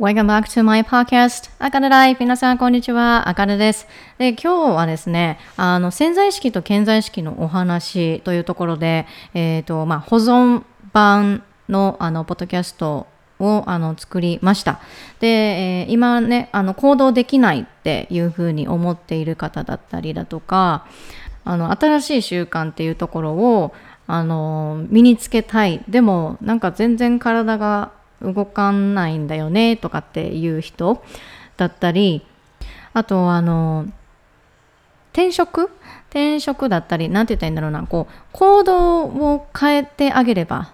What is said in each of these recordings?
Welcome back to my podcast. あかねライフ。皆さん、こんにちは。あかねです。で、今日はですね、あの、潜在意識と潜在意識のお話というところで、えっ、ー、と、まあ、保存版の、あの、ポッドキャストをあの作りました。で、えー、今ね、あの行動できないっていうふうに思っている方だったりだとか、あの新しい習慣っていうところをあの身につけたい。でもなんか全然体が動かないんだよねとかっていう人だったりあとあの転職？転職だったり何て言ったらいいんだろうな。こう行動を変えてあげれば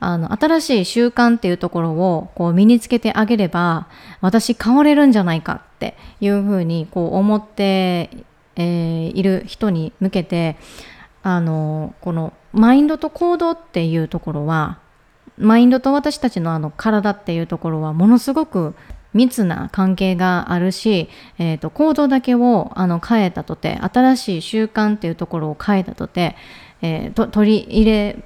あの新しい習慣っていうところをこう身につけてあげれば私変われるんじゃないかっていうふうにこう思って、えー、いる人に向けてあのこのマインドと行動っていうところはマインドと私たちのあの体っていうところはものすごく密な関係があるし、えーと、行動だけをあの変えたとて新しい習慣っていうところを変えたとて、えー、と取り入れ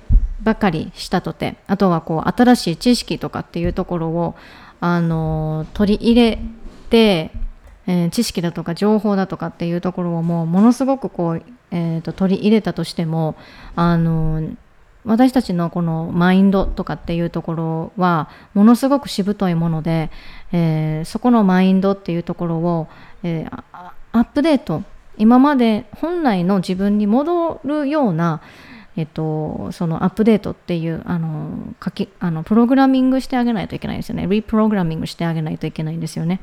ばかりしたとてあとはこう新しい知識とかっていうところをあの取り入れて、えー、知識だとか情報だとかっていうところをもうものすごくこう、えーと取り入れたとしてもあの私たちのこのマインドとかっていうところはものすごくしぶといもので、えー、そこのマインドっていうところを、えー、アップデート今まで本来の自分に戻るような、えっと、そのアップデートっていうあの書きあのプログラミングしてあげないといけないですよね。リプログラミングしてあげないといけないんですよね。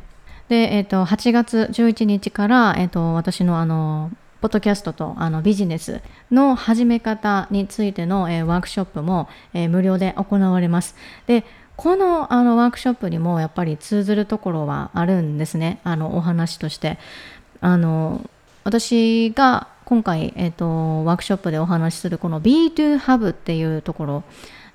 で、えっと、8月11日から、えっと、私のあのポッドキャストとあのビジネスの始め方についての、えー、ワークショップも、えー、無料で行われます。でこのあのワークショップにもやっぱり通ずるところはあるんですねあのお話として。あの私が今回、えーと、ワークショップでお話しするこの B2 ハブっていうところ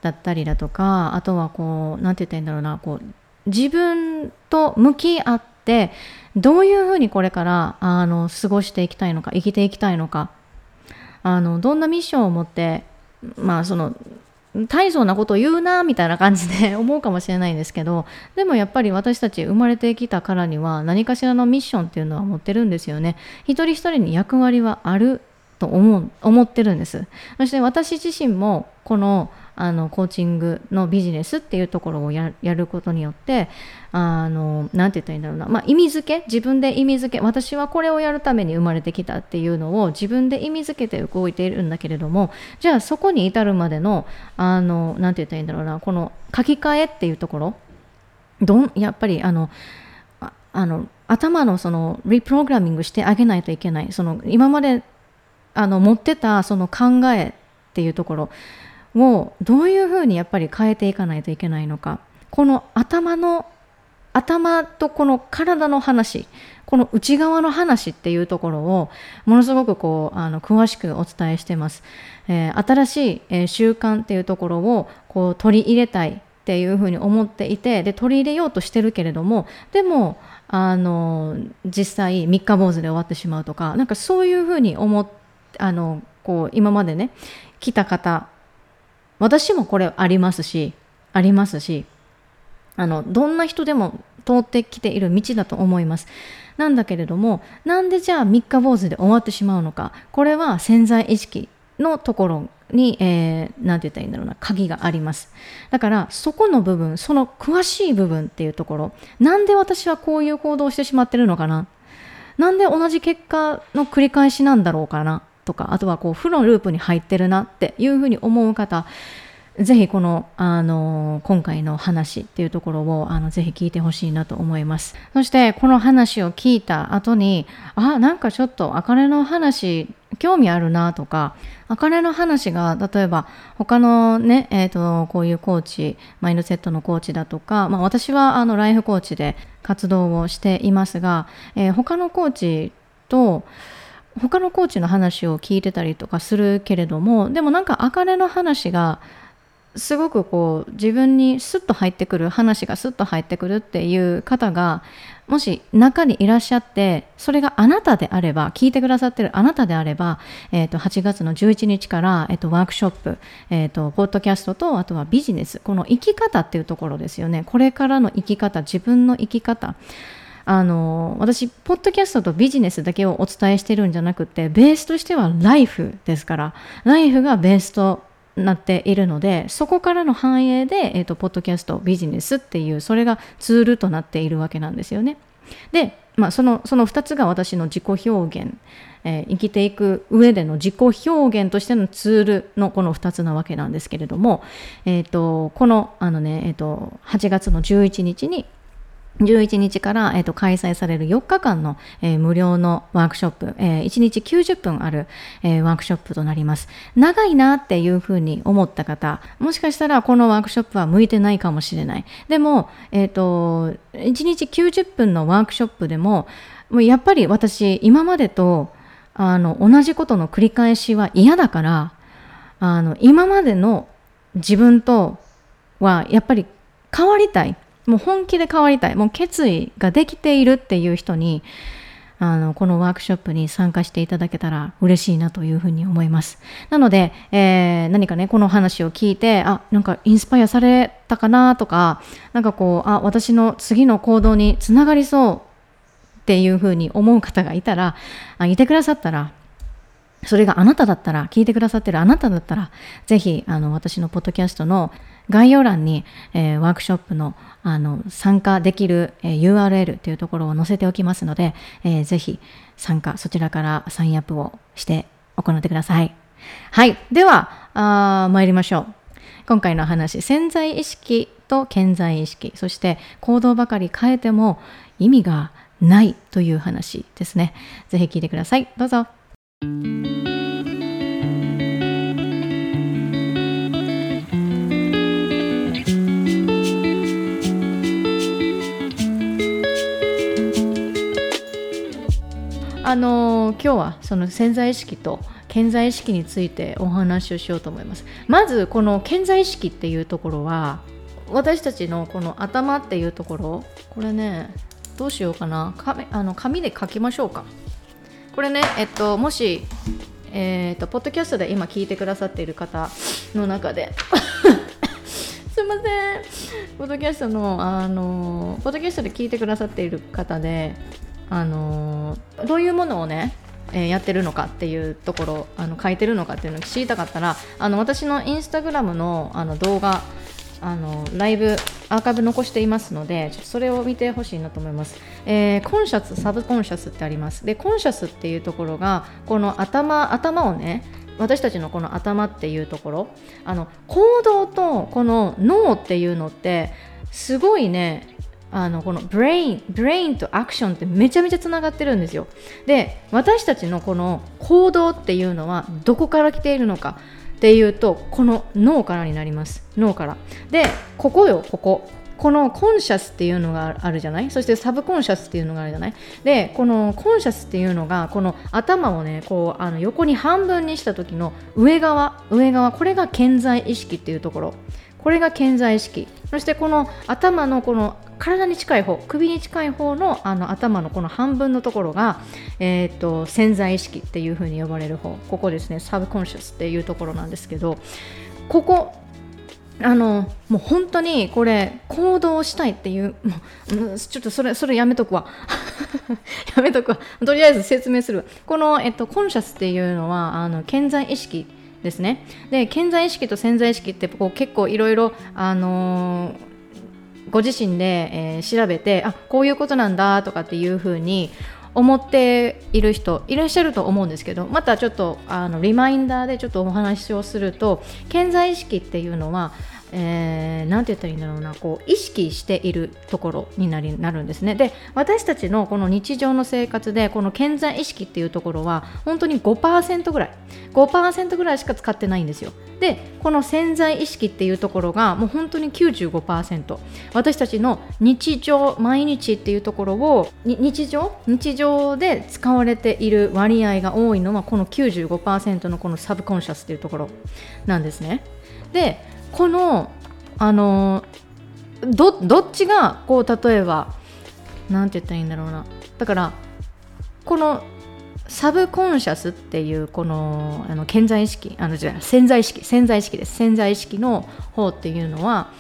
だったりだとかあとはこう何て言ったらいいんだろうなこう自分と向き合ってどういうふうにこれからあの過ごしていきたいのか生きていきたいのか。あのどんなミッションを持ってまあその大層なことを言うなみたいな感じで 思うかもしれないんですけどでもやっぱり私たち生まれてきたからには何かしらのミッションっていうのは持ってるんですよね。一人一人に役割はあると思う思ってるんです。そして私自身もこのあのコーチングのビジネスっていうところをやることによってあのなて言ったらいいんだろうな、まあ、意味付け自分で意味付け私はこれをやるために生まれてきたっていうのを自分で意味付けて動いているんだけれどもじゃあそこに至るまでのあのなて言ったらいいんだろうな。この書き換えっていうところどんやっぱりあのあの頭のそのリプログラミングしてあげないといけない。その今まであの持ってたその考えっていうところをどういうふうにやっぱり変えていかないといけないのか。この頭の頭とこの体の話この内側の話っていうところをものすごくこうあの詳しくお伝えしてます、えー、新しい、えー、習慣っていうところをこう取り入れたいっていうふうに思っていてで取り入れようとしてるけれどもでもあの実際三日坊主で終わってしまうとかなんかそういうふうに思あのこう今までね来た方私もこれありますしありますしあのどんな人でも通ってきている道だと思います。なんだけれどもなんでじゃあ三日坊主で終わってしまうのか。これは潜在意識のところに、えー、て言ったらいいんだろうな鍵があります。だからそこの部分その詳しい部分っていうところなんで私はこういう行動をしてしまってるのかな。なんで同じ結果の繰り返しなんだろうかな。とかあとはこう負のループに入ってるなっていうふうに思う方ぜひこの、あの、今回の話っていうところを、あの、ぜひ聞いてほしいなと思います。そして、この話を聞いた後に、あ、なんかちょっと、あかねの話、興味あるなとか、あかねの話が、例えば、他のね、え、ー、と、こういうコーチ、マインドセットのコーチだとか、まあ、私は、あの、ライフコーチで活動をしていますが、えー、他のコーチと、他のコーチの話を聞いてたりとかするけれどもでもなんかあかねの話がすごくこう自分にスッと入ってくる話がスッと入ってくるっていう方がもし中にいらっしゃってそれがあなたであれば聞いてくださってるあなたであれば、えー、と8月の11日から、えー、とワークショップ、えー、とポッドキャストとあとはビジネスこの生き方っていうところですよね。これからの生き方自分の生き方。あの私ポッドキャストとビジネスだけをお伝えしてるんじゃなくてベースとしてはライフですからライフがベースとなっているのでそこからの反映で、えーと、ポッドキャストビジネスっていうそれがツールとなっているわけなんですよね。で、まあ、そのその2つが私の自己表現、えー、生きていく上での自己表現としてのツールのこの2つなわけなんですけれども、えーと、このあのね、えーと8月の11日に11日から、えーと、開催される4日間の、えー、無料のワークショップ、えー、1日90分ある、えー、ワークショップとなります。長いなっていうふうに思った方、もしかしたらこのワークショップは向いてないかもしれない。でも、えっ、と、1日90分のワークショップでも、もうやっぱり私、今までとあの同じことの繰り返しは嫌だから、あの今までの自分とはやっぱり変わりたい。もう本気で変わりたい。もう決意ができているっていう人にあのこのワークショップに参加していただけたら嬉しいなというふうに思います。なので、えー、何かねこの話を聞いてあなんかインスパイアされたかなとかなんかこうあ私の次の行動につながりそうっていうふうに思う方がいたらあいてくださったらそれがあなただったら、聞いてくださってるあなただったら、ぜひ、あの、私のポッドキャストの概要欄に、えー、ワークショップのあの参加できる、えー、URL というところを載せておきますので、えー、ぜひ参加、そちらからサインアップをして行ってください。はい。では、あ参りましょう。今回の話、潜在意識と潜在意識、そして行動ばかり変えても意味がないという話ですね。ぜひ聞いてください。どうぞ。あの今日はその潜在意識と潜在意識についてお話をしようと思います。まずこの潜在意識っていうところは私たちのこの頭っていうところこれねどうしようかな。紙あの紙で書きましょうか。これねえっともしえーと、とポッドキャストで今聞いてくださっている方の中で。すいません。ポッドキャストのあのポッドキャストで聞いてくださっている方であのどういうものをねえ、やってるのかっていうところあの書いてるのかっていうのを知りたかったらあの私のインスタグラムのあの動画あのライブアーカイブ残していますのでちょっとそれを見てほしいなと思います、えー、 conscious subconscious ってあります。で conscious っていうところがこの頭頭をね私たちのこの頭っていうところあの行動とこの脳っていうのってすごいねあのこの brain brain と action ってめちゃめちゃつながってるんですよ。で私たちのこの行動っていうのはどこから来ているのかっていうとこの脳からになります。脳から。でここよここ。このコンシャスっていうのがあるじゃない？そしてサブコンシャスっていうのがあるじゃない？でこのコンシャスっていうのがこの頭をねこうあの横に半分にした時の上側上側これが健在意識っていうところ。これが健在意識。そしてこの頭のこの体に近い方首に近い方のあの頭のこの半分のところが、えーと、潜在意識っていう風に呼ばれる方。ここですねサブコンシャスっていうところなんですけどここあのもう本当にこれ行動したいっていうもうちょっとそれそれやめとくわ。やめとくわ。とりあえず説明するこの、えっと、コンシャスっていうのはあの潜在意識ですね。で潜在意識と潜在意識ってこう結構いろいろあのーご自身で、えー、調べてあこういうことなんだとかっていうふうに思っている人いらっしゃると思うんですけどまたちょっとあのリマインダーでちょっとお話をすると健在意識っていうのはえー、て言ったらいいんだろうなこう意識しているところになりなるんですね。で私たちのこの日常の生活でこの健在意識っていうところは本当に5%ぐらい。5%ぐらいしか使ってないんですよ。でこの潜在意識っていうところがもう本当に95%私たちの日常毎日っていうところを日常？日常で使われている割合が多いのはこの95%のこのサブコンシャスっていうところなんですね。でこのあのどどっちがこう例えば何て言ったらいいんだろうな。だからこのサブコンシャスっていうこのあの潜在意識あのじゃ潜在意識潜在意識です。潜在意識の方っていうのは、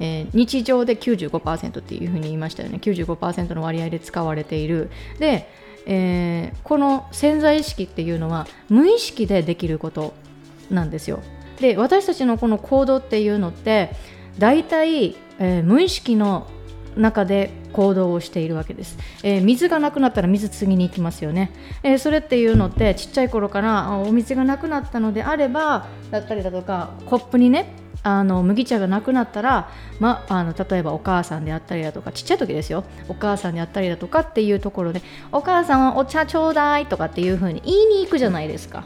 えー、日常で95%っていうふうに言いましたよね。95%の割合で使われている。で、えー、この潜在意識っていうのは無意識でできることなんですよ。で私たちのこの行動っていうのって大体、えー、無意識の中で行動をしているわけです、えー、水がなくなったら水次に行きますよね、えー、それっていうのってちっちゃい頃からお水がなくなったのであればだったりだとかコップにねあの麦茶がなくなったら、ま、あの例えばお母さんであったりだとかちっちゃい時ですよ。お母さんであったりだとかっていうところでお母さんはお茶ちょうだいとかっていう風に言いに行くじゃないですか。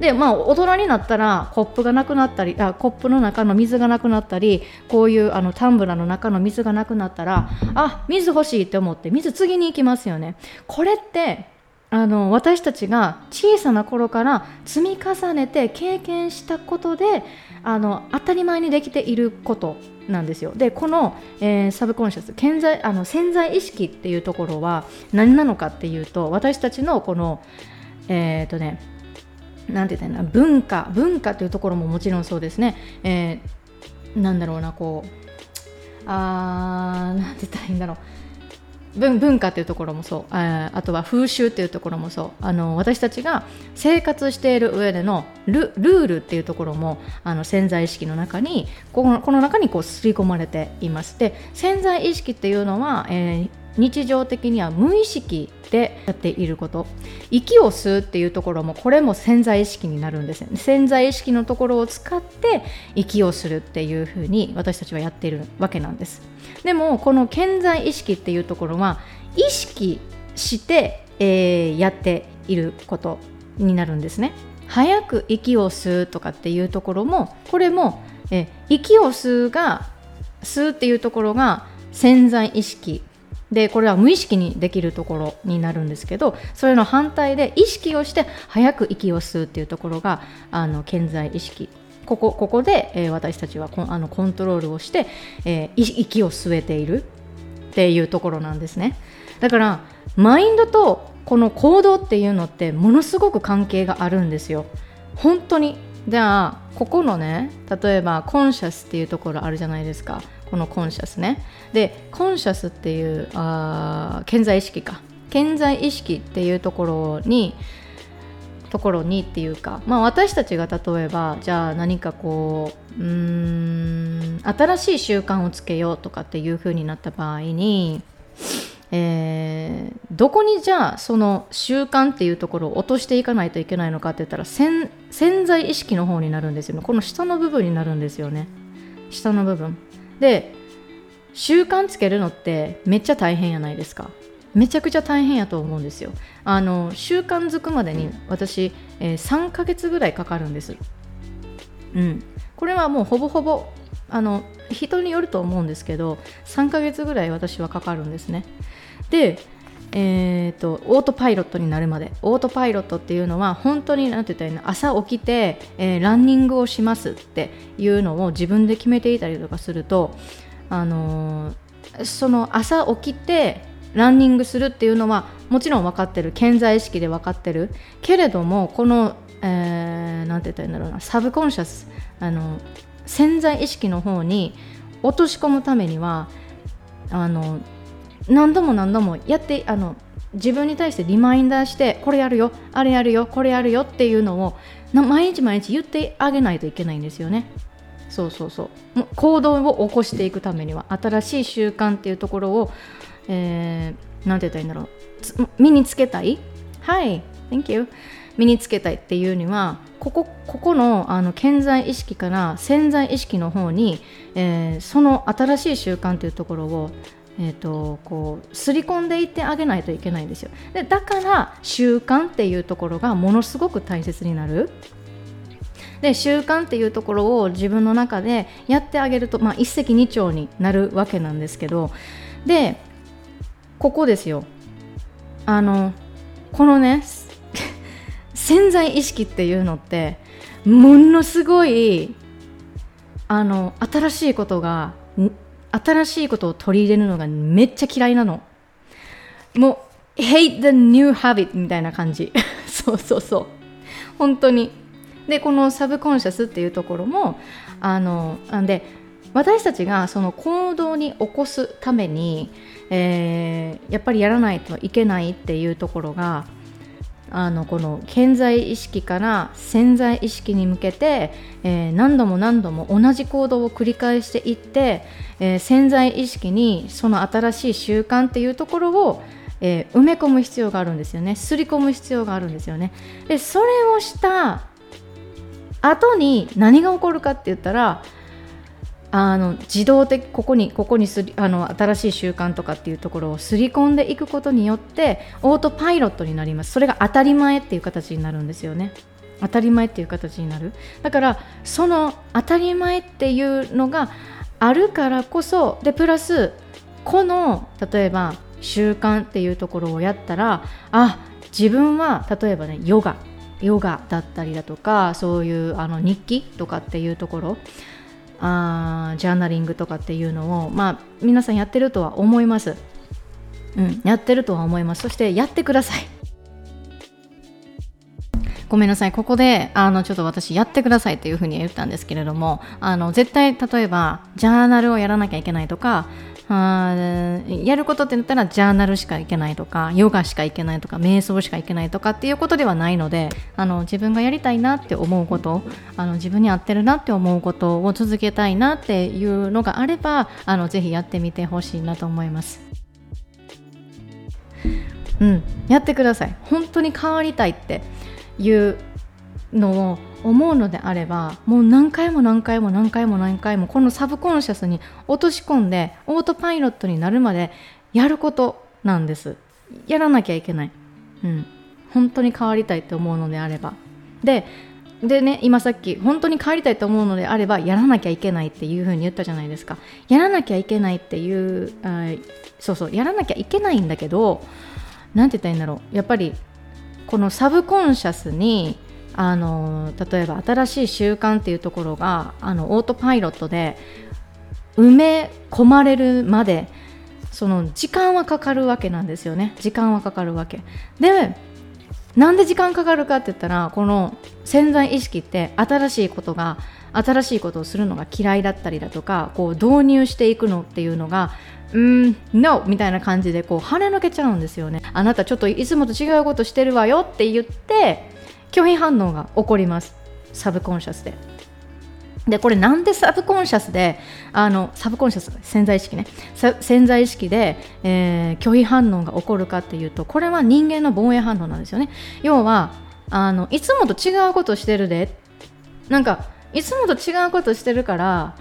でまあ大人になったらコップがなくなったりあコップの中の水がなくなったりこういうあのタンブラーの中の水がなくなったらあ水欲しいって思って水次に行きますよね。これってあの私たちが小さな頃から積み重ねて経験したことであの当たり前にできていることなんですよ。でこの、えー、サブコンシャス潜在あの潜在意識っていうところは何なのかっていうと私たちのこのえっ、ー、とねなんて言ったら文化。文化というところももちろんそうですね、えー、なんだろうなこうあーなんて言ったらいいんだろう。文文化というところもそう。ああとは風習というところもそう。あの私たちが生活している上でのルールっていうところもあの潜在意識の中にこのこの中にこう刷り込まれています。で潜在意識っていうのは、えー、日常的には無意識でやっていること。息を吸うっていうところもこれも潜在意識になるんですね。潜在意識のところを使って息をするっていうふうに私たちはやっているわけなんです。でもこの潜在意識っていうところは意識して、えー、やっていることになるんですね。早く息を吸うとかっていうところもこれも、え、息を吸うが吸うっていうところが潜在意識でこれは無意識にできるところになるんですけどそれの反対で意識をして早く息を吸うっていうところがあの健在意識。ここここで、えー、私たちはあのコントロールをして、えー、息を吸えているっていうところなんですね。だからマインドとこの行動っていうのってものすごく関係があるんですよ。本当に。じゃあここのね例えばコンシャスっていうところあるじゃないですか。このコンシャスね。でコンシャスっていうあ潜在意識か。潜在意識っていうところにところにっていうか、まあ、私たちが例えばじゃあ何かこううん新しい習慣をつけようとかっていう風になった場合に、えー、どこにじゃあその習慣っていうところを落としていかないといけないのかって言ったら潜在意識の方になるんですよね。この下の部分になるんですよね。下の部分。で習慣つけるのってめっちゃ大変やないですか。めちゃくちゃ大変やと思うんですよ。あの習慣づくまでに私、えー、3ヶ月ぐらいかかるんです。うん。これはもうほぼほぼあの人によると思うんですけど3ヶ月ぐらい私はかかるんですね。でえーと、オートパイロットになるまで。オートパイロットっていうのは本当に何て言ったらいいの？朝起きて、えー、ランニングをしますっていうのを自分で決めていたりとかすると、あのー、その朝起きてランニングするっていうのはもちろん分かってる。潜在意識で分かってる。けれどもこの何、えー、て言ったらいいんだろうな。サブコンシャスあの潜在意識の方に落とし込むためにはあの何度も何度もやってあの自分に対してリマインダーしてこれやるよあれやるよこれやるよっていうのを毎日毎日言ってあげないといけないんですよね。そうそうそう。行動を起こしていくためには新しい習慣っていうところを、えー、て言ったらいいんだろう。身につけたい？はい Thank you 身につけたいっていうにはここここのあの潜在意識から潜在意識の方に、えー、その新しい習慣というところをえーと、こう刷り込んでいってあげないといけないんですよ。でだから習慣っていうところがものすごく大切になる。で習慣っていうところを自分の中でやってあげると、まあ、一石二鳥になるわけなんですけど。でここですよ。あのこのね 潜在意識っていうのってものすごいあの新しいことが新しいことを取り入れるのがめっちゃ嫌いなの。もう hate the new habit みたいな感じ。そうそうそう。本当に。でこのサブコンシャスっていうところもあのなんで私たちがその行動に起こすために、えー、やっぱりやらないといけないっていうところがあのこの潜在意識から潜在意識に向けて、えー、何度も何度も同じ行動を繰り返していって、えー、潜在意識にその新しい習慣っていうところを、えー、埋め込む必要があるんですよね。すり込む必要があるんですよね。でそれをした後に何が起こるかって言ったらあの自動的ここにここにすりあの新しい習慣とかっていうところをすり込んでいくことによってオートパイロットになります。それが当たり前っていう形になるんですよね。当たり前っていう形になる。だからその当たり前っていうのがあるからこそでプラスこの例えば習慣っていうところをやったらあ自分は例えばねヨガ。ヨガだったりだとかそういうあの日記とかっていうところ。あジャーナリングとかっていうのを、まあ、皆さんやってるとは思います。うん、やってるとは思います。そしてやってください。ごめんなさい、ここであのちょっと私、やってくださいっていうふうに言ったんですけれども、あの絶対、例えば、ジャーナルをやらなきゃいけないとか、あやることって言ったらジャーナルしかいけないとかヨガしかいけないとか瞑想しかいけないとかっていうことではないのであの自分がやりたいなって思うことあの自分に合ってるなって思うことを続けたいなっていうのがあればあのぜひやってみてほしいなと思います。うん、やってください本当に変わりたいっていうのを思うのであればもう何回も何回も何回も何回もこのサブコンシャスに落とし込んでオートパイロットになるまでやることなんです。やらなきゃいけない、うん、本当に変わりたいって思うのであれば。ででね今さっき本当に変わりたいと思うのであればやらなきゃいけないっていうふうに言ったじゃないですか。やらなきゃいけないっていうあそうそうやらなきゃいけないんだけど何て言ったらいいんだろう。やっぱりこのサブコンシャスにあの例えば新しい習慣っていうところがあのオートパイロットで埋め込まれるまでその時間はかかるわけなんですよね。時間はかかるわけ。でなんで時間かかるかって言ったらこの潜在意識って新しいことが新しいことをするのが嫌いだったりだとかこう導入していくのっていうのがうん No! みたいな感じでこう跳ねのけちゃうんですよね。あなたちょっといつもと違うことしてるわよって言って拒否反応が起こります。サブコンシャスで。でこれなんでサブコンシャスであのサブコンシャス潜在意識ね。潜在意識で、えー、拒否反応が起こるかっていうとこれは人間の防衛反応なんですよね。要はあのいつもと違うことしてるで。なんかいつもと違うことしてるから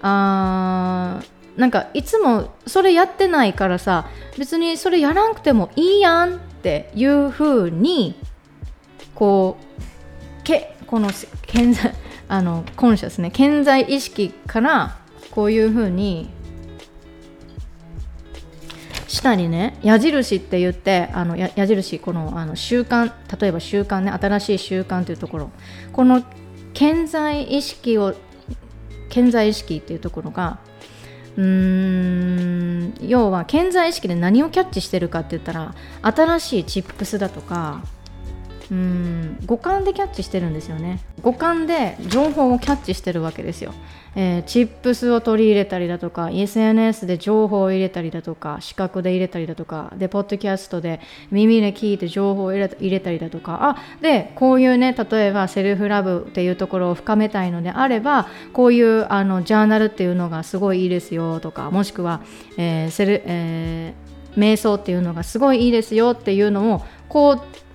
あーなんかいつもそれやってないからさ別にそれやらんくてもいいやんっていう風にこうけこの健在あのコンシャスね健在意識からこういうふうに下にね矢印って言ってあの矢印このあの習慣例えば習慣ね新しい習慣というところこの健在意識を健在意識っていうところがうーん要は健在意識で何をキャッチしてるかって言ったら新しいチップスだとかうん。五感でキャッチしてるんですよね。五感で情報をキャッチしてるわけですよ、えー、チップスを取り入れたりだとか SNS で情報を入れたりだとか視覚で入れたりだとかでポッドキャストで耳で聞いて情報を入れたりだとか。あでこういうね例えばセルフラブっていうところを深めたいのであればこういうあのジャーナルっていうのがすごいいいですよとかもしくは、えーセルえー、瞑想っていうのがすごいいいですよっていうのをこう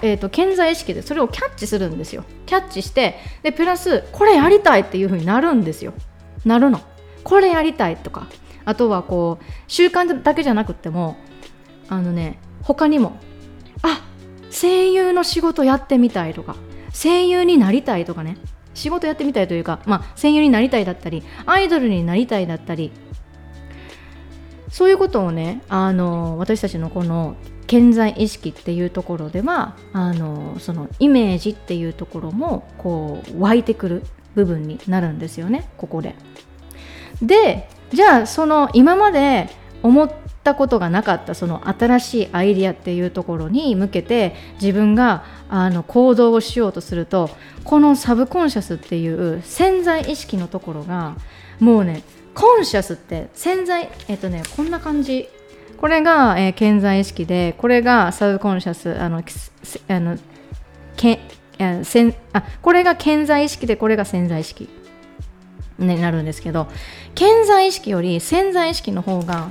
えーと、健在意識でそれをキャッチするんですよ。キャッチしてでプラスこれやりたいっていう風になるんですよ。なるの。これやりたいとか。あとはこう習慣だけじゃなくてもあのね他にもあ声優の仕事やってみたいとか声優になりたいとかね。仕事やってみたいというか、まあ、声優になりたいだったりアイドルになりたいだったり。そういうことをねあの私たちのこの健在意識っていうところではあのそのイメージっていうところもこう湧いてくる部分になるんですよねここで。でじゃあその今まで思ったことがなかったその新しいアイディアっていうところに向けて自分があの行動をしようとするとこのサブコンシャスっていう潜在意識のところがもうねコンシャスって潜在えっとねこんな感じこれが、えー、潜在意識でこれがサブコンシャスあのあのけあせんあこれが潜在意識でこれが潜在意識になるんですけど潜在意識より潜在意識の方が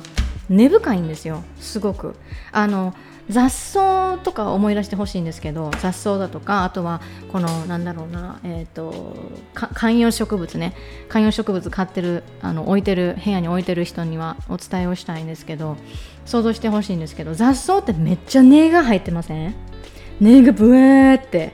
根深いんですよすごく。あの雑草とか思い出してほしいんですけど雑草だとかあとはこのなんだろうな、えーと、観葉植物ね。観葉植物買ってるあの置いてる部屋に置いてる人にはお伝えをしたいんですけど想像してほしいんですけど雑草ってめっちゃ根が入ってません？根がブワーって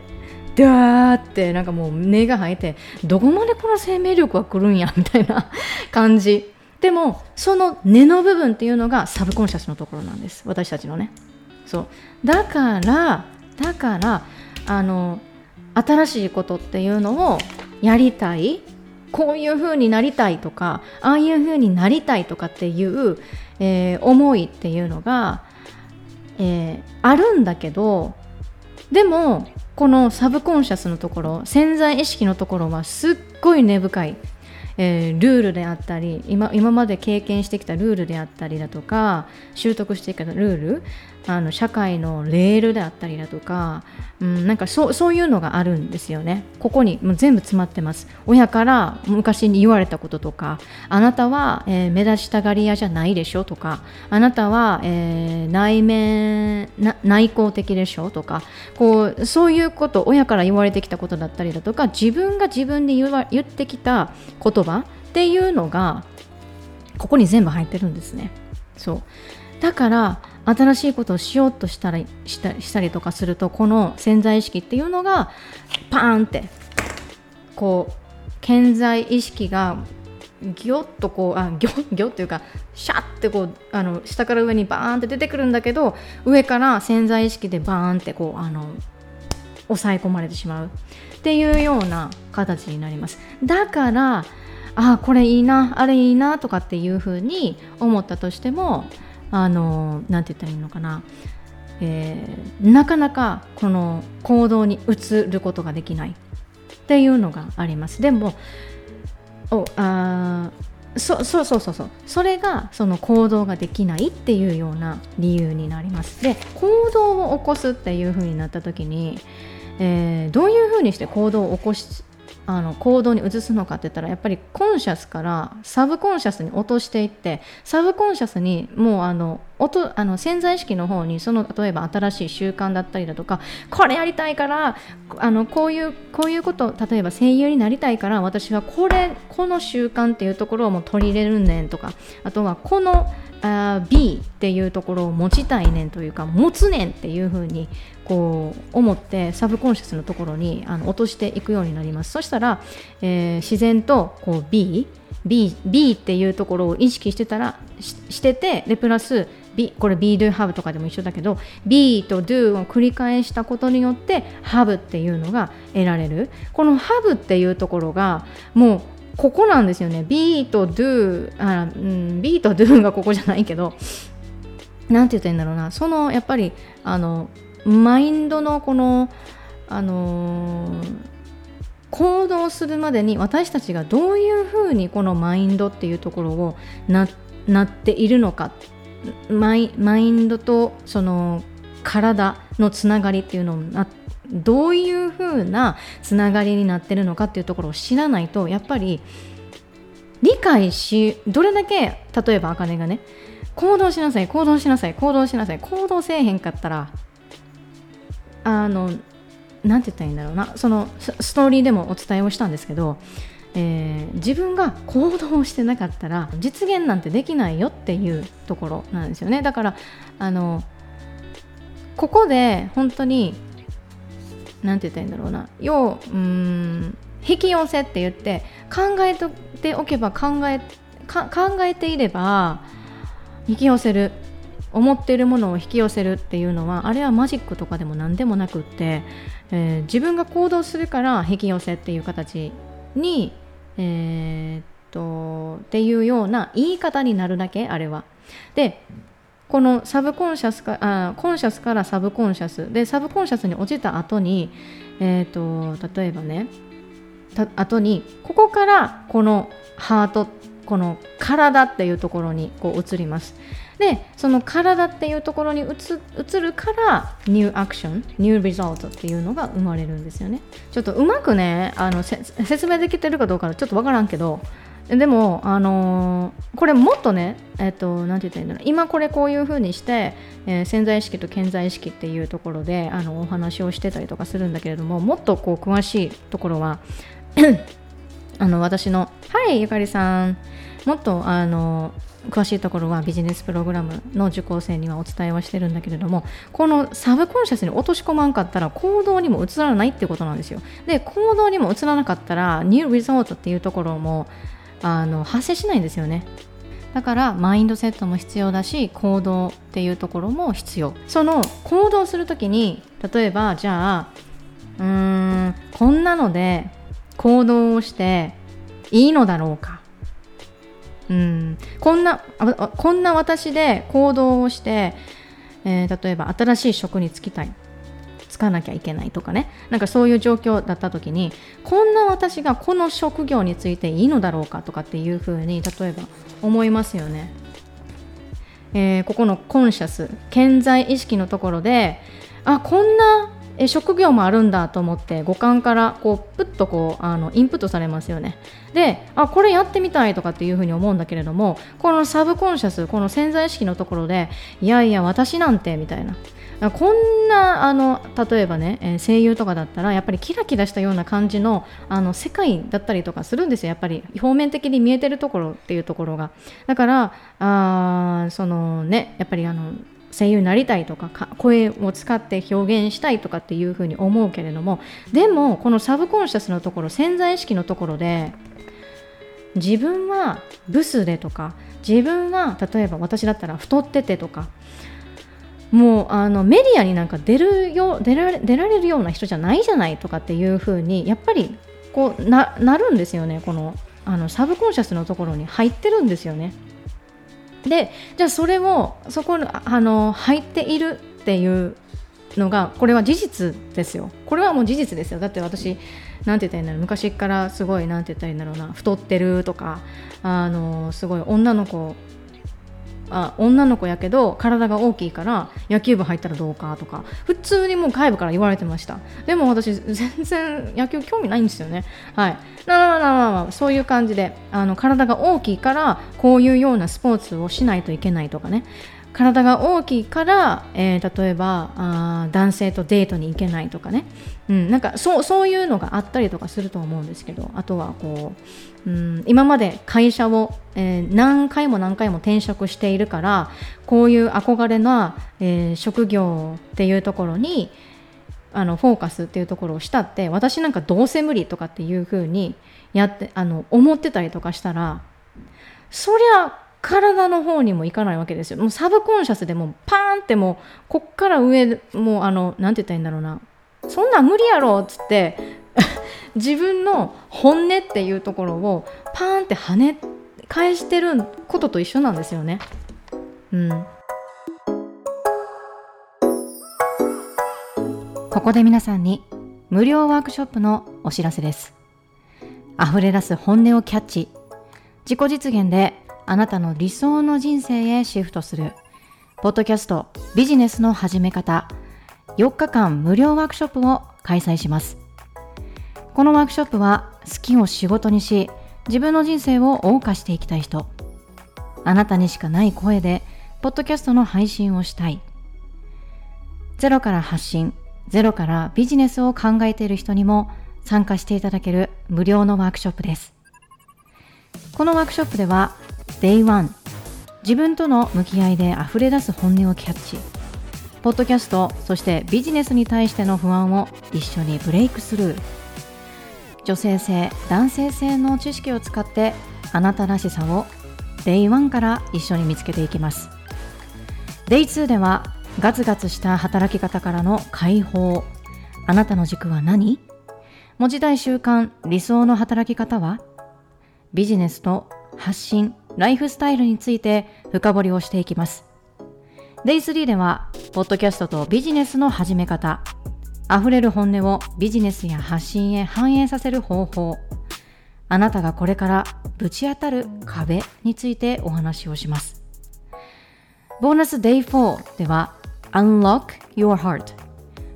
ダーってなんかもう根が生えてどこまでこの生命力は来るんやみたいな 感じ。でもその根の部分っていうのがサブコンシャスのところなんです。私たちのね。そう。だからだからあの新しいことっていうのをやりたいこういう風になりたいとかああいう風になりたいとかっていう、えー、思いっていうのが、えー、あるんだけどでもこのサブコンシャスのところ潜在意識のところはすっごい根深いえー、ルールであったり今今まで経験してきたルールであったりだとか習得してきたルールあの社会のレールであったりだとか、うん、なんかそうそういうのがあるんですよね。ここにもう全部詰まってます。親から昔に言われたこととかあなたは、えー、目立ちたがり屋じゃないでしょとかあなたは、えー、内面内向的でしょとかこうそういうこと親から言われてきたことだったりだとか自分が自分で言わ言ってきた言葉っていうのがここに全部入ってるんですね。そう。だから新しいことをしようとしたりしたしたりとかするとこの潜在意識っていうのがパーンってこう潜在意識がギョッとこうあギョギョっていうかシャッてこうあの下から上にバーンって出てくるんだけど上から潜在意識でバーンってこうあの抑え込まれてしまう。っていうような形になります。だからあこれいいなあれいいなとかっていうふうに思ったとしてもあのなんて言ったらいいのかな、えー、なかなかこの行動に移ることができないっていうのがあります。でもおあそそうそうそうそう。それがその行動ができないっていうような理由になります。で行動を起こすっていうふうになった時に、えー、どういうふうにして行動を起こしあの行動に移すのかって言ったらやっぱりコンシャスからサブコンシャスに落としていってサブコンシャスにもうあの音あの潜在意識の方にその例えば新しい習慣だったりだとかこれやりたいからあのこういうこういうこと例えば声優になりたいから私はこれこの習慣っていうところをもう取り入れるねんとかあとはこのあ B っていうところを持ちたいねんというか持つねんっていうふうにこう思ってサブコンシャスのところにあの落としていくようになります。そしたら、えー、自然とこう B B, B っていうところを意識してたらしててでプラス B これ be do have とかでも一緒だけど B と do を繰り返したことによって have っていうのが得られる。この have っていうところがもうここなんですよね。B と do あ、うん、B と do がここじゃないけどなんて言ったらいいんだろうな。そのやっぱりあのマインドのこのあのー、行動するまでに私たちがどういうふうにこのマインドっていうところをななっているのか。マイマインドとその体のつながりっていうのをなどういうふうなつながりになってるのかっていうところを知らないとやっぱり理解しどれだけ例えばあかねがね行動しなさい行動しなさい行動しなさい行動せえへんかったらあのなんて言ったらいいんだろうな。そのストーリーでもお伝えをしたんですけどえー、自分が行動してなかったら実現なんてできないよっていうところなんですよね。だからあのここで本当に何て言ったらいいんだろうな。要うん引き寄せって言って考えておけば考え考えていれば引き寄せる。思っているものを引き寄せるっていうのはあれはマジックとかでも何でもなくって、えー、自分が行動するから引き寄せっていう形に、えー、っとっていうような言い方になるだけあれは。でこの subconscious かあ conscious から subconscious で subconscious に落ちた後に、えーと、例えばね後にここからこのハートこの体っていうところにこう移りますでその体っていうところに移るからニューアクションニューリザルトっていうのが生まれるんですよね。ちょっとうまくねあの説明できてるかどうかちょっとわからんけどでも、あのー、これもっとね、えっ、と、なんて言ったらいいんだろう、今これこういうふうにして、えー、潜在意識と潜在意識っていうところであのお話をしてたりとかするんだけれども、もっとこう詳しいところは あの私の「はいゆかりさん」もっとあの詳しいところはビジネスプログラムの受講生にはお伝えはしてるんだけれどもこのサブコンシャスに落とし込まんかったら行動にも移らないってことなんですよ。で行動にも移らなかったらニューリゾートっていうところもあの発生しないんですよね。だからマインドセットも必要だし行動っていうところも必要。その行動する時に例えばじゃあうーんこんなので行動をしていいのだろうか。うん。こんなこんな私で行動をして、えー、例えば新しい職に就きたい。つかなきゃいけないとかね。なんかそういう状況だった時にこんな私がこの職業についていいのだろうかとかっていうふうに例えば思いますよね。えー、ここのコンシャス健在意識のところであこんなえ職業もあるんだと思って五感からこうプッとこうあのインプットされますよね。であこれやってみたいとかっていうふうに思うんだけれどもこのサブコンシャスこの潜在意識のところでいやいや私なんてみたいな。こんなあの例えばね、え声優とかだったらやっぱりキラキラしたような感じのあの世界だったりとかするんですよ。やっぱり表面的に見えてるところっていうところが。だからあそのねやっぱりあの声優になりたいとか声を使って表現したいとかっていうふうに思うけれどもでもこのサブコンシャスのところ潜在意識のところで自分はブスでとか自分は例えば私だったら太っててとかもうあのメディアになんか出るよ出られ出られるような人じゃないじゃないとかっていうふうにやっぱりこうななるんですよねこのあのサブコンシャスのところに入ってるんですよね。でじゃあそれをそこあの入っているっていうのがこれは事実ですよ。これはもう事実ですよ。だって私なんて言ったらいいんだろう。昔からすごいなんて言ったらいいんだろうな。太ってるとかあのすごい女の子あ女の子やけど体が大きいから野球部入ったらどうかとか普通にもう外部から言われてました。でも私全然野球興味ないんですよね。はい。なあまあまあそういう感じであの体が大きいからこういうようなスポーツをしないといけないとかね。体が大きいから、えー、例えばあ男性とデートに行けないとかね、うん、なんかそうそういうのがあったりとかすると思うんですけどあとはこう、うん、今まで会社を、えー、何回も何回も転職しているからこういう憧れな、えー、職業っていうところにあのフォーカスっていうところをしたって私なんかどうせ無理とかっていうふうにやってあの思ってたりとかしたらそりゃ体の方にもいかないわけですよ。もうサブコンシャスでもパーンってもうこっから上もうあの何て言ったらいいんだろうなそんなん無理やろっつって 自分の本音っていうところをパーンって跳ね返してることと一緒なんですよね。うん。ここで皆さんに無料ワークショップのお知らせです。溢れ出す本音をキャッチ。自己実現であなたの理想の人生へシフトする、ポッドキャストビジネスの始め方、4日間無料ワークショップを開催します。このワークショップは好きを仕事にし、自分の人生を謳歌していきたい人、あなたにしかない声で、ポッドキャストの配信をしたい。ゼロから発信、ゼロからビジネスを考えている人にも参加していただける無料のワークショップです。このワークショップでは Day1 自分との向き合いで溢れ出す本音をキャッチ。ポッドキャストそしてビジネスに対しての不安を一緒にブレイクスルー。女性性男性性の知識を使ってあなたらしさを Day1 から一緒に見つけていきます。Day2 ではガツガツした働き方からの解放。あなたの軸は何？文字題習慣理想の働き方は？ビジネスと発信、ライフスタイルについて深掘りをしていきます。Day3 では、ポッドキャストとビジネスの始め方、溢れる本音をビジネスや発信へ反映させる方法、あなたがこれからぶち当たる壁についてお話をします。ボーナス Day4 では Unlock Your Heart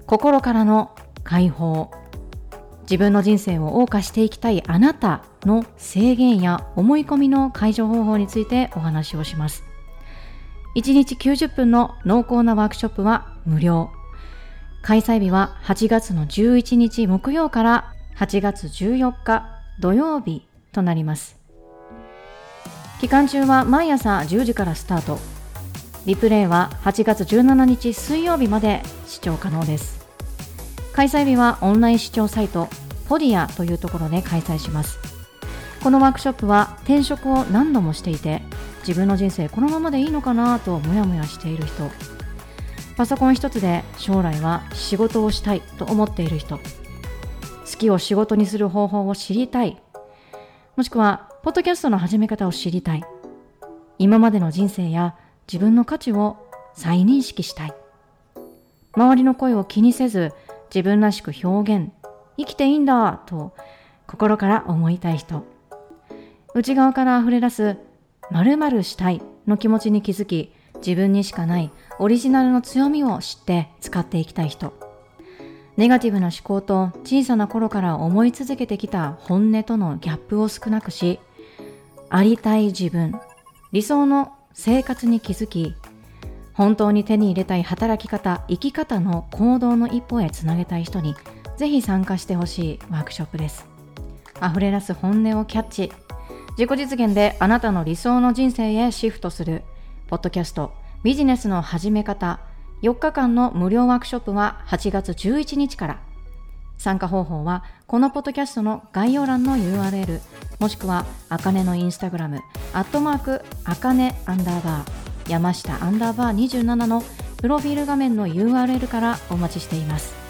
心からの解放自分の人生を謳歌していきたいあなたの制限や思い込みの解除方法についてお話をします。1日90分の濃厚なワークショップは無料。開催日は8月の11日木曜から8月14日土曜日となります。期間中は毎朝10時からスタート。リプレイは8月17日水曜日まで視聴可能です。開催日はオンライン視聴サイトポディアというところで開催します。このワークショップは転職を何度もしていて自分の人生このままでいいのかなとモヤモヤしている人。パソコン一つで将来は仕事をしたいと思っている人。好きを仕事にする方法を知りたい。もしくはポッドキャストの始め方を知りたい。今までの人生や自分の価値を再認識したい。周りの声を気にせず自分らしく表現。生きていいんだと心から思いたい人。内側から溢れ出す〇〇したいの気持ちに気づき自分にしかないオリジナルの強みを知って使っていきたい人。ネガティブな思考と小さな頃から思い続けてきた本音とのギャップを少なくしありたい自分理想の生活に気づき本当に手に入れたい働き方生き方の行動の一歩へつなげたい人にぜひ参加してほしいワークショップです。溢れ出す本音をキャッチ。自己実現であなたの理想の人生へシフトする。ポッドキャストビジネスの始め方。4日間の無料ワークショップは8月11日から。参加方法はこのポッドキャストの概要欄の URL もしくはあかねのインスタグラム。アットマークあかねアンダーバー。山下アンダーバー27のプロフィール画面の URL からお待ちしています。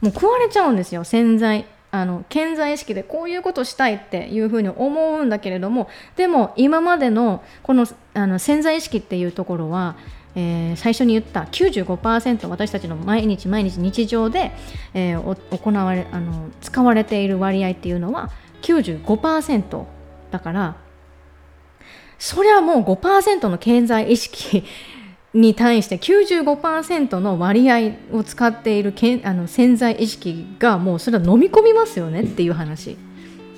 もう壊れちゃうんですよ洗剤あの健在意識でこういうことしたいっていうふうに思うんだけれどもでも今までのこのあの潜在意識っていうところは、えー、最初に言った95%私たちの毎日毎日日常で、えー、行われあの使われている割合っていうのは95%だからそれはもう5%の経済意識に対して95%の割合を使っているけあの潜在意識がもうそれは飲み込みますよねっていう話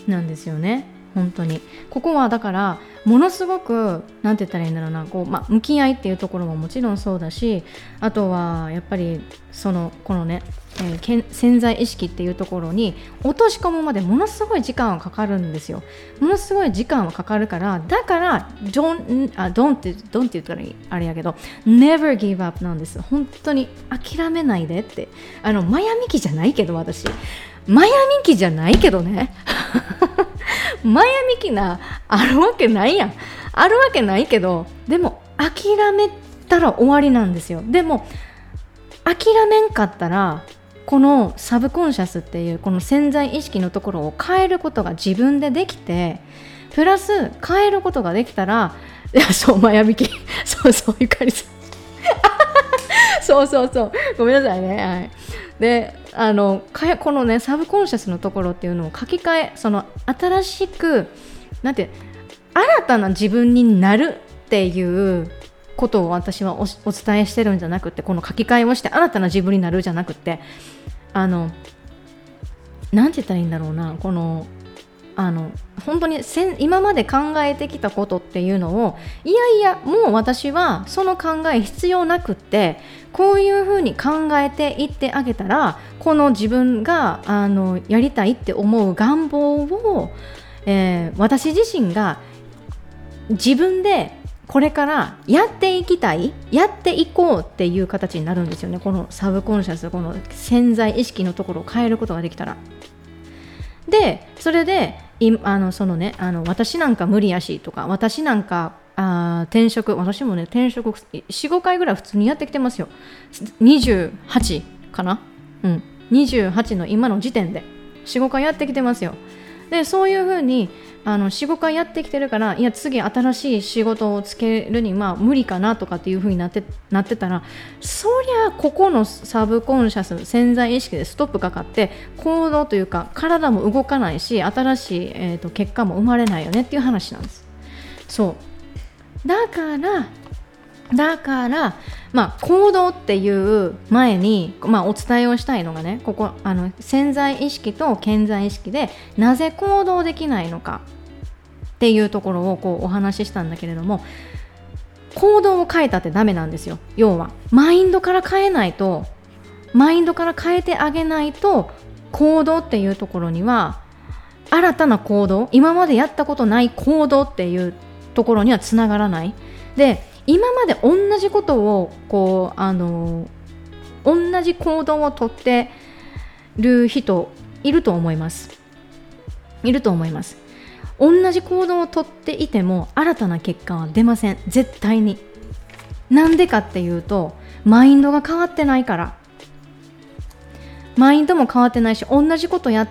なんですよね。本当に。ここはだからものすごく何て言ったらいいんだろうなこう、まあ、向き合いっていうところももちろんそうだしあとはやっぱりそのこのね、えー、潜在意識っていうところに落とし込むまでものすごい時間はかかるんですよ。ものすごい時間はかかるからだからドンあドンってドンって言ったらあれやけど never give up なんです。本当に諦めないでって。あのマヤミキじゃないけど私。マヤミキじゃないけどね。マヤミキなあるわけないやん。あるわけないけどでも諦めたら終わりなんですよ。でも諦めんかったらこのサブコンシャスっていうこの潜在意識のところを変えることが自分でできてプラス変えることができたらいやそうマヤミキ。そうそうゆかりさん。そうそうそう。ごめんなさいね。はい。であのこのねサブコンシャスのところっていうのを書き換えその新しくなんて新たな自分になるっていうことを私はお伝えしてるんじゃなくてこの書き換えをして新たな自分になるじゃなくてあのなんて言ったらいいんだろうなこのあの本当に今まで考えてきたことっていうのをいやいやもう私はその考え必要なくってこういうふうに考えていってあげたらこの自分があのやりたいって思う願望を、えー、私自身が自分でこれからやっていきたいやっていこうっていう形になるんですよねこのサブコンシャスこの潜在意識のところを変えることができたら。でそれでいあのそのねあの私なんか無理やしとか私なんかあ転職私もね転職45回ぐらい普通にやってきてますよ。28かな？うん。28の今の時点で45回やってきてますよ。でそういうふうにあの45回やってきてるからいや次新しい仕事をつけるにま無理かなとかっていうふうになってなってたらそりゃここのサブコンシャス潜在意識でストップかかって行動というか体も動かないし新しい、えーと結果も生まれないよねっていう話なんです。そう。だからだから、まあ、行動っていう前に、まあ、お伝えをしたいのがねここあの潜在意識と潜在意識でなぜ行動できないのかっていうところをこうお話ししたんだけれども行動を変えたってダメなんですよ。要はマインドから変えないとマインドから変えてあげないと行動っていうところには新たな行動今までやったことない行動っていうところにはつながらない。で今まで同じことをこうあの同じ行動をとってる人いると思います。いると思います。同じ行動をとっていても新たな結果は出ません。絶対に。なんでかっていうとマインドが変わってないから。マインドも変わってないし同じことやっ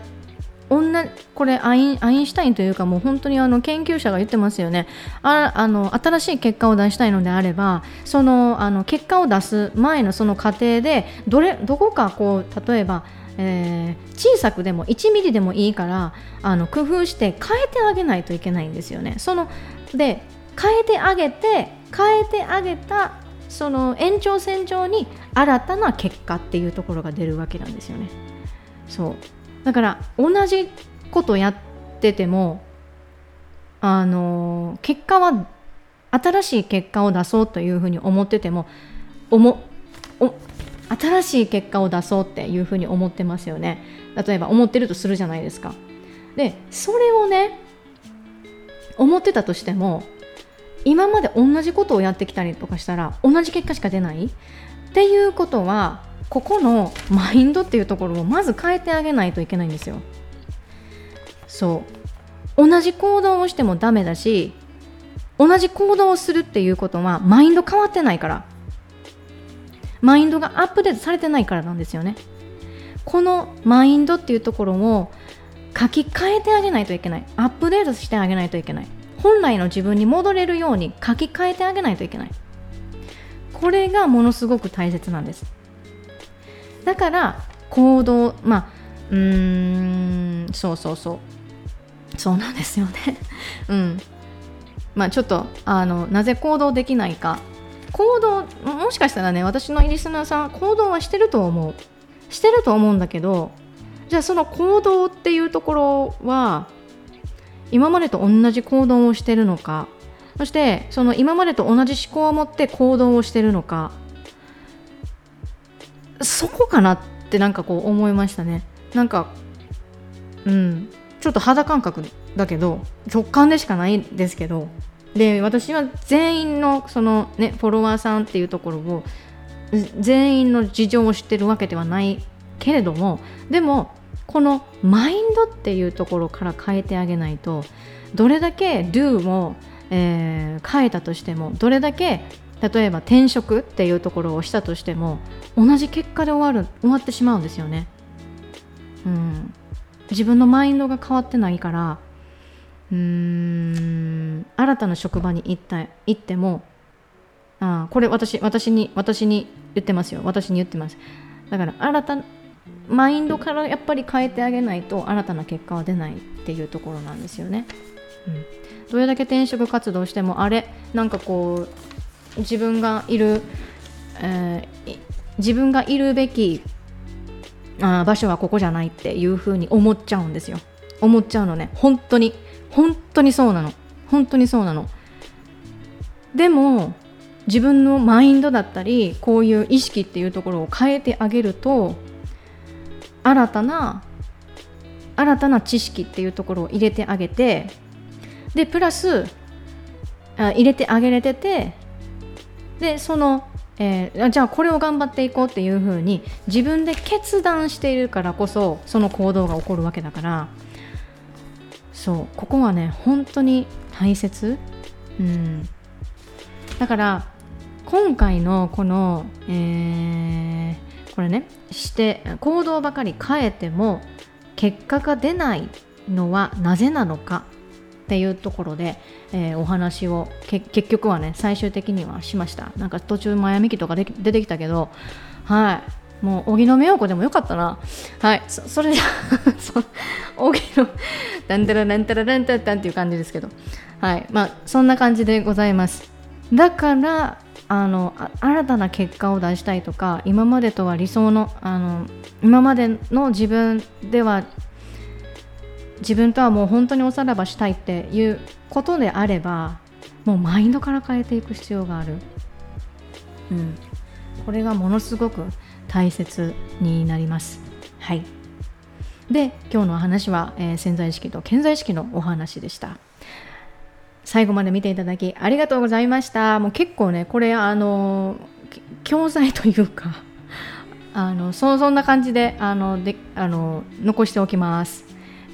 女これアインアインシュタインというかもう本当にあの研究者が言ってますよねああの新しい結果を出したいのであればそのあの結果を出す前のその過程でどれどこかこう例えばえー、小さくでも1ミリでもいいからあの工夫して変えてあげないといけないんですよね。そので変えてあげて変えてあげたその延長線上に新たな結果っていうところが出るわけなんですよね。そうだから同じことやっててもあの結果は新しい結果を出そうというふうに思ってても思お新しい結果を出そうっていうふうに思ってますよね。例えば思ってるとするじゃないですか。でそれをね思ってたとしても今まで同じことをやってきたりとかしたら同じ結果しか出ないっていうことはここのマインドっていうところをまず変えてあげないといけないんですよ。そう。同じ行動をしてもダメだし同じ行動をするっていうことはマインド変わってないから。マインドがアップデートされてないからなんですよね。このマインドっていうところを書き換えてあげないといけない。アップデートしてあげないといけない。本来の自分に戻れるように書き換えてあげないといけない。これがものすごく大切なんです。だから行動まあうーんそうそうそう。そうなんですよね。うん。まあちょっとあのなぜ行動できないか。行動もしかしたらね私のリスナーさん行動はしてると思う。してると思うんだけどじゃあその行動っていうところは今までと同じ行動をしてるのか。そしてその今までと同じ思考を持って行動をしてるのか。そこかなってなんかこう思いましたね。なんかうん。ちょっと肌感覚だけど直感でしかないんですけど。で私は全員のそのねフォロワーさんっていうところを全員の事情を知ってるわけではないけれどもでもこのマインドっていうところから変えてあげないとどれだけ do も、えー、変えたとしてもどれだけ例えば転職っていうところをしたとしても同じ結果で終わる終わってしまうんですよね。うん、自分のマインドが変わってないからうーん新たな職場に行った行ってもあこれ私私に私に言ってますよ。私に言ってます。だから新たマインドからやっぱり変えてあげないと新たな結果は出ないっていうところなんですよね、うん、どれだけ転職活動してもあれなんかこう自分がいる、えー、自分がいるべきあ場所はここじゃないっていうふうに思っちゃうんですよ。思っちゃうのね。本当に。本当にそうなの。本当にそうなの。でも自分のマインドだったりこういう意識っていうところを変えてあげると新たな新たな知識っていうところを入れてあげてでプラスあ入れてあげれててでその、えー、じゃあこれを頑張っていこうっていうふうに自分で決断しているからこそその行動が起こるわけだから。そうここはね本当に大切、うん、だから今回のこの、えー、これねして行動ばかり変えても結果が出ないのはなぜなのか。っていうところで、えー、お話を結局はね最終的にはしました。なんか途中マヤミキとか出てきたけどはい。もう荻野目洋子でもよかったな。はい。そそれじゃ 荻野ダンタラダンタラダンタラダンっていう感じですけど。はい。まあそんな感じでございます。だからあの新たな結果を出したいとか今までとは理想のあの今までの自分では自分とはもう本当におさらばしたいっていうことであればもうマインドから変えていく必要がある、うん、これがものすごく大切になります。はい。で今日のお話は、えー、潜在意識と潜在意識のお話でした。最後まで見ていただきありがとうございました。もう結構ねこれあの教材というかあのそそんな感じであのであの残しておきます。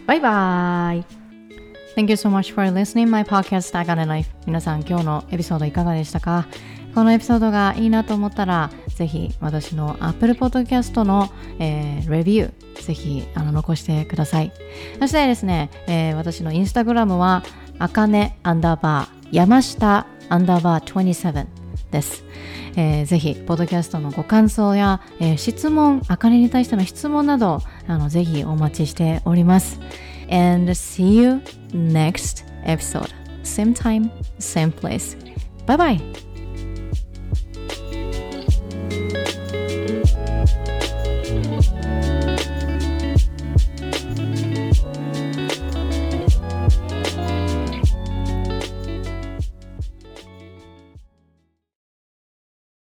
バイバイ Thank you so much for listening. My podcast I got a life. 皆さん今日のエピソードいかがでしたか？このエピソードがいいなと思ったらぜひ私の Apple Podcast の、えー、レビューぜひあの残してください。そしてですね、えー、私のインスタグラムはあかねアンダーバー山下アンダーバー27です。えー、ぜひ、ポッドキャストのご感想や、えー、質問、あかねに対しての質問など、あのぜひお待ちしております。And see you next episode. Same time, same place. Bye bye.